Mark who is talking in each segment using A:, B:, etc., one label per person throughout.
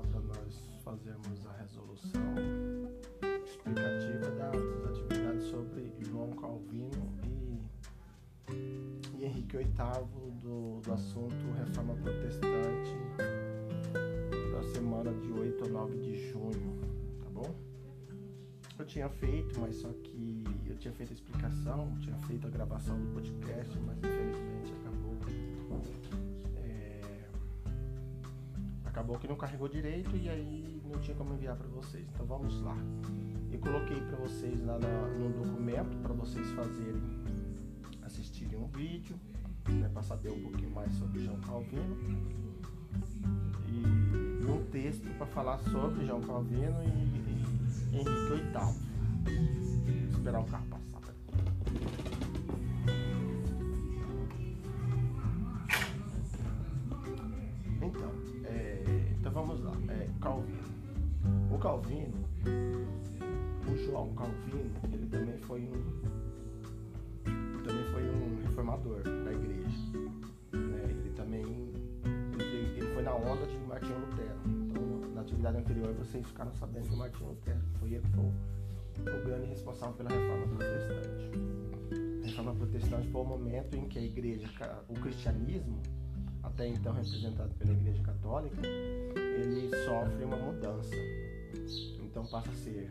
A: para nós fazermos a resolução explicativa das atividades sobre João Calvino e, e Henrique VIII do, do assunto Reforma Protestante da semana de 8 a 9 de junho, tá bom? Eu tinha feito, mas só que eu tinha feito a explicação, tinha feito a gravação do podcast, mas infelizmente acabou. Acabou que não carregou direito e aí não tinha como enviar para vocês. Então vamos lá. Eu coloquei para vocês lá no, documento para vocês fazerem, assistirem um vídeo, né, para saber um pouquinho mais sobre João Calvino e, um texto para falar sobre João Calvino e, e Henrique VIII. Esperar o carro passar. Calvino, o João Calvino, ele também foi um, também foi um reformador da igreja. Né? Ele também ele, ele foi na onda de Martinho Lutero. Então, na atividade anterior, vocês ficaram sabendo que Martinho Lutero foi ele foi o grande responsável pela reforma protestante. A reforma protestante foi o momento em que a igreja, o cristianismo, até então representado pela igreja católica, ele sofre uma mudança. Então passa a ser,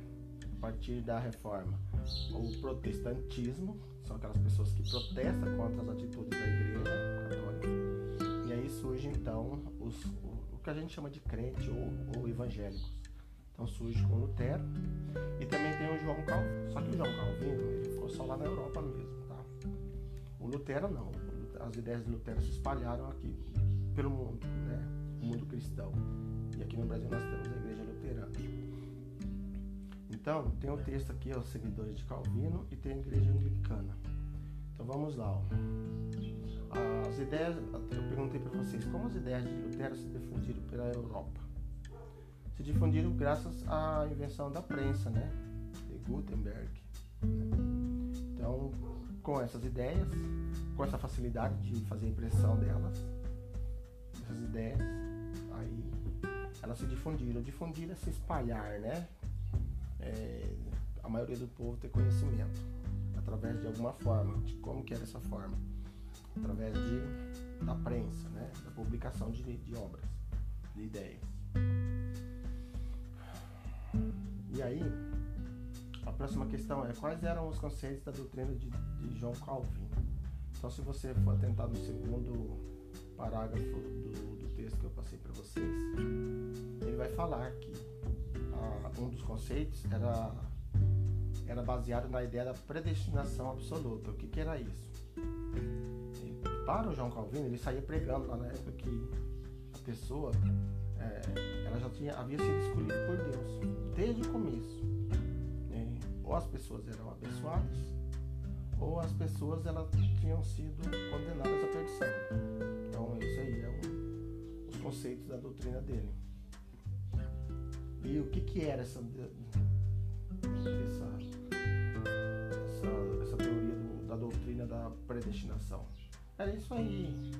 A: a partir da reforma, o protestantismo, são aquelas pessoas que protestam contra as atitudes da igreja católica. E aí surge então os, o, o que a gente chama de crente ou, ou evangélicos. Então surge com Lutero e também tem o João Calvino. Só que o João Calvino ele ficou só lá na Europa mesmo, tá? O Lutero não. As ideias de Lutero se espalharam aqui pelo mundo, né? O mundo cristão. Aqui no Brasil nós temos a igreja luterana. Então, tem o um texto aqui, os seguidores de Calvino, e tem a igreja anglicana. Então vamos lá. Ó. As ideias, eu perguntei para vocês, como as ideias de Lutero se difundiram pela Europa? se difundiram graças à invenção da prensa, né? De Gutenberg. Então, com essas ideias, com essa facilidade de fazer impressão delas, essas ideias, aí elas se difundiram. Difundir é se espalhar, né? É, a maioria do povo ter conhecimento através de alguma forma. De como que era essa forma? Através de, da prensa, né? Da publicação de, de obras, de ideias. E aí, a próxima questão é quais eram os conceitos da doutrina de, de João Calvino? Então, se você for atentar no segundo parágrafo do, do texto que eu passei para vocês, vai falar que ah, um dos conceitos era, era baseado na ideia da predestinação absoluta. O que, que era isso? E para o João Calvino, ele saía pregando lá na época que a pessoa é, ela já tinha, havia sido escolhida por Deus desde o começo. Né? Ou as pessoas eram abençoadas, ou as pessoas elas tinham sido condenadas à perdição. Então, esse aí é um, os conceitos da doutrina dele. E o que, que era essa, essa, essa, essa teoria do, da doutrina da predestinação? Era isso aí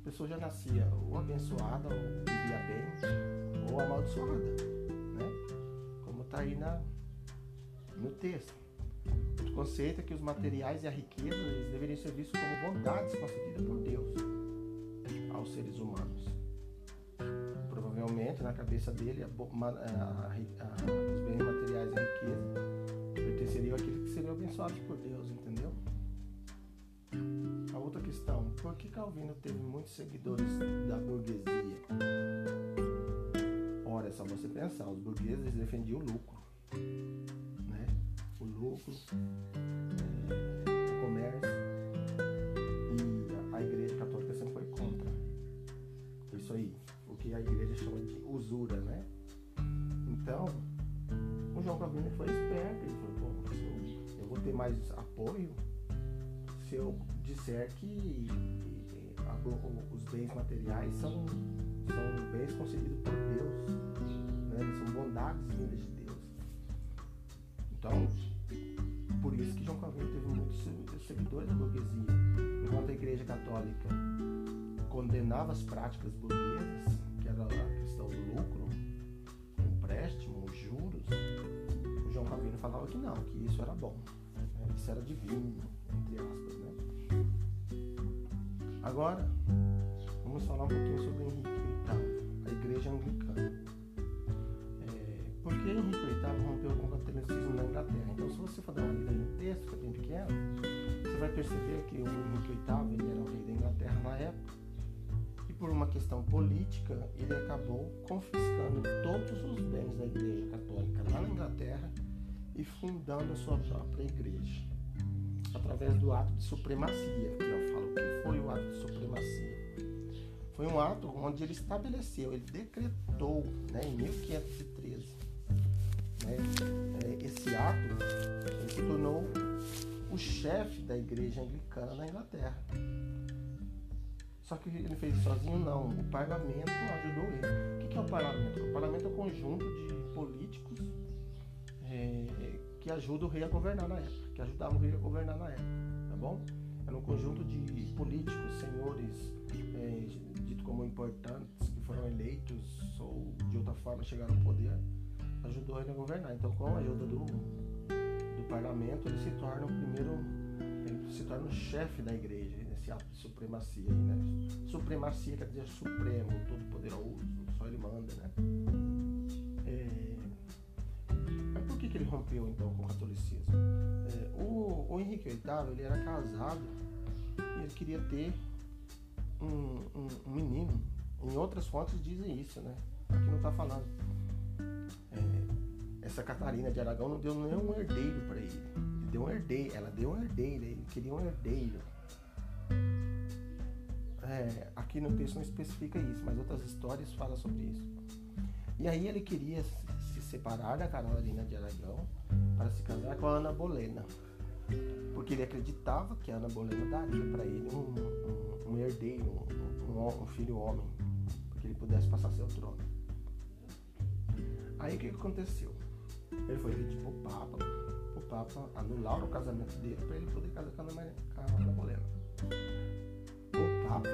A: a pessoa já nascia ou abençoada, ou vivia bem, ou amaldiçoada, né? Como está aí na, no texto. O conceito é que os materiais e a riqueza eles deveriam ser vistos como bondades concedidas por Deus aos seres humanos. Provavelmente na cabeça dele a, a, a, os bens materiais e a riqueza pertenceriam àqueles que seriam abençoados por Deus, entendeu? A outra questão, por que Calvino teve muitos seguidores da burguesia? Ora, é só você pensar, os burgueses defendiam o lucro, né? O lucro, é, o comércio, e a, igreja católica sempre foi contra isso aí, que a igreja chama de usura, né? Então, o João Calvino foi esperto, ele falou, pô, eu vou ter mais apoio se eu disser que os bens materiais são, são bens concedidos por Deus, né? são bondades vindas de Deus. Então, por isso que João Calvino teve muitos seguidores da burguesia. Enquanto a Igreja Católica condenava as práticas burguesas, entra a questão do lucro, empréstimo, os juros, o João Calvino falava que não, que isso era bom, né? isso era divino, entre aspas. Né? Agora, vamos falar um pouquinho sobre Henrique VIII, a igreja anglicana. É, porque Henrique VIII rompeu com o catolicismo na Inglaterra? Então, se você for dar uma lida no texto, que é bem pequeno, você vai perceber que o Henrique VIII ele era o rei da Inglaterra na época por uma questão política, ele acabou confiscando todos os bens da igreja católica lá na Inglaterra e fundando a sua própria igreja, através do ato de supremacia, que eu falo que foi o ato de supremacia. Foi um ato onde ele estabeleceu, ele decretou, né, em 1513, né, é, esse ato, ele se tornou o chefe da igreja anglicana na Inglaterra. Só que ele fez isso sozinho? Não. O parlamento ajudou ele. O que é o parlamento? O parlamento é um conjunto de políticos é, que ajudam o rei a governar na época, que ajudavam o rei a governar na época, tá bom? Era um conjunto de políticos, senhores, é, dito como importantes, que foram eleitos ou de outra forma chegaram ao poder, ajudou ele a governar. Então, com a ajuda do, do parlamento, ele se torna o primeiro, ele se torna o chefe da igreja esse ato supremacia aí, né? Supremacia quer dizer supremo, todo poderoso, só ele manda, né? É... Mas por que, que ele rompeu então com o catolicismo? É, o, o, Henrique VIII ele era casado e ele queria ter um, um, um menino. Em outras fontes dizem isso, né? Aqui não está falando. É, essa Catarina de Aragão não deu nenhum herdeiro para ele. Ele deu um herdeiro, ela deu um herdeiro, ele queria um herdeiro. É, aqui no texto não especifica isso, mas outras histórias falam sobre isso. E aí ele queria se separar da Carolina de Aragão para se casar com a Ana Bolena. Porque ele acreditava que a Ana Bolena daria para ele um, um, um herdeiro, um, um, filho homem, para que ele pudesse passar seu trono. Aí o que aconteceu? Ele foi pedir para o Papa, o Papa anular o casamento dele para ele poder casar com a Ana, com a Ana Bolena Papa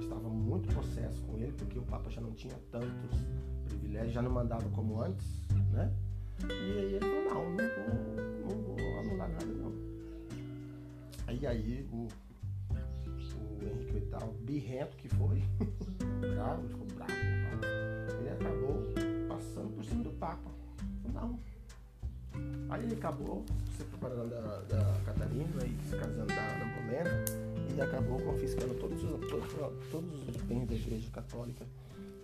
A: estava muito possesso com ele, porque o Papa já não tinha tantos privilégios, já não mandava como antes, né? E aí ele falou, não, não vou, não vou anular nada não. Aí aí o, o Henrique VIII, birrento que foi, bravo, ficou bravo com o Papa, ele acabou passando por cima do Papa. Não. Aí ele acabou se preparando da, da Catarina e se casando da Ana Bolena e acabou confiscando todos, todos, todos os bens da Igreja Católica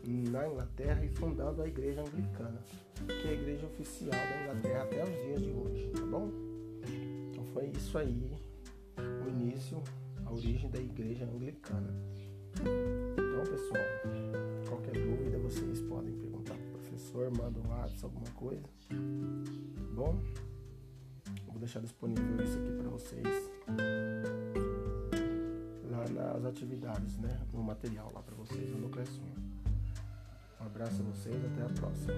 A: na Inglaterra e fundando a Igreja Anglicana, que é a igreja oficial da Inglaterra até os dias de hoje, tá bom? Então foi isso aí, o início, a origem da Igreja Anglicana. Então, pessoal, qualquer dúvida vocês podem perguntar para o professor, manda um WhatsApp, alguma coisa, tá bom? Vou deixar disponível isso aqui para vocês atividades, né? No material lá para vocês no Crescimento. Um abraço a vocês, até a próxima.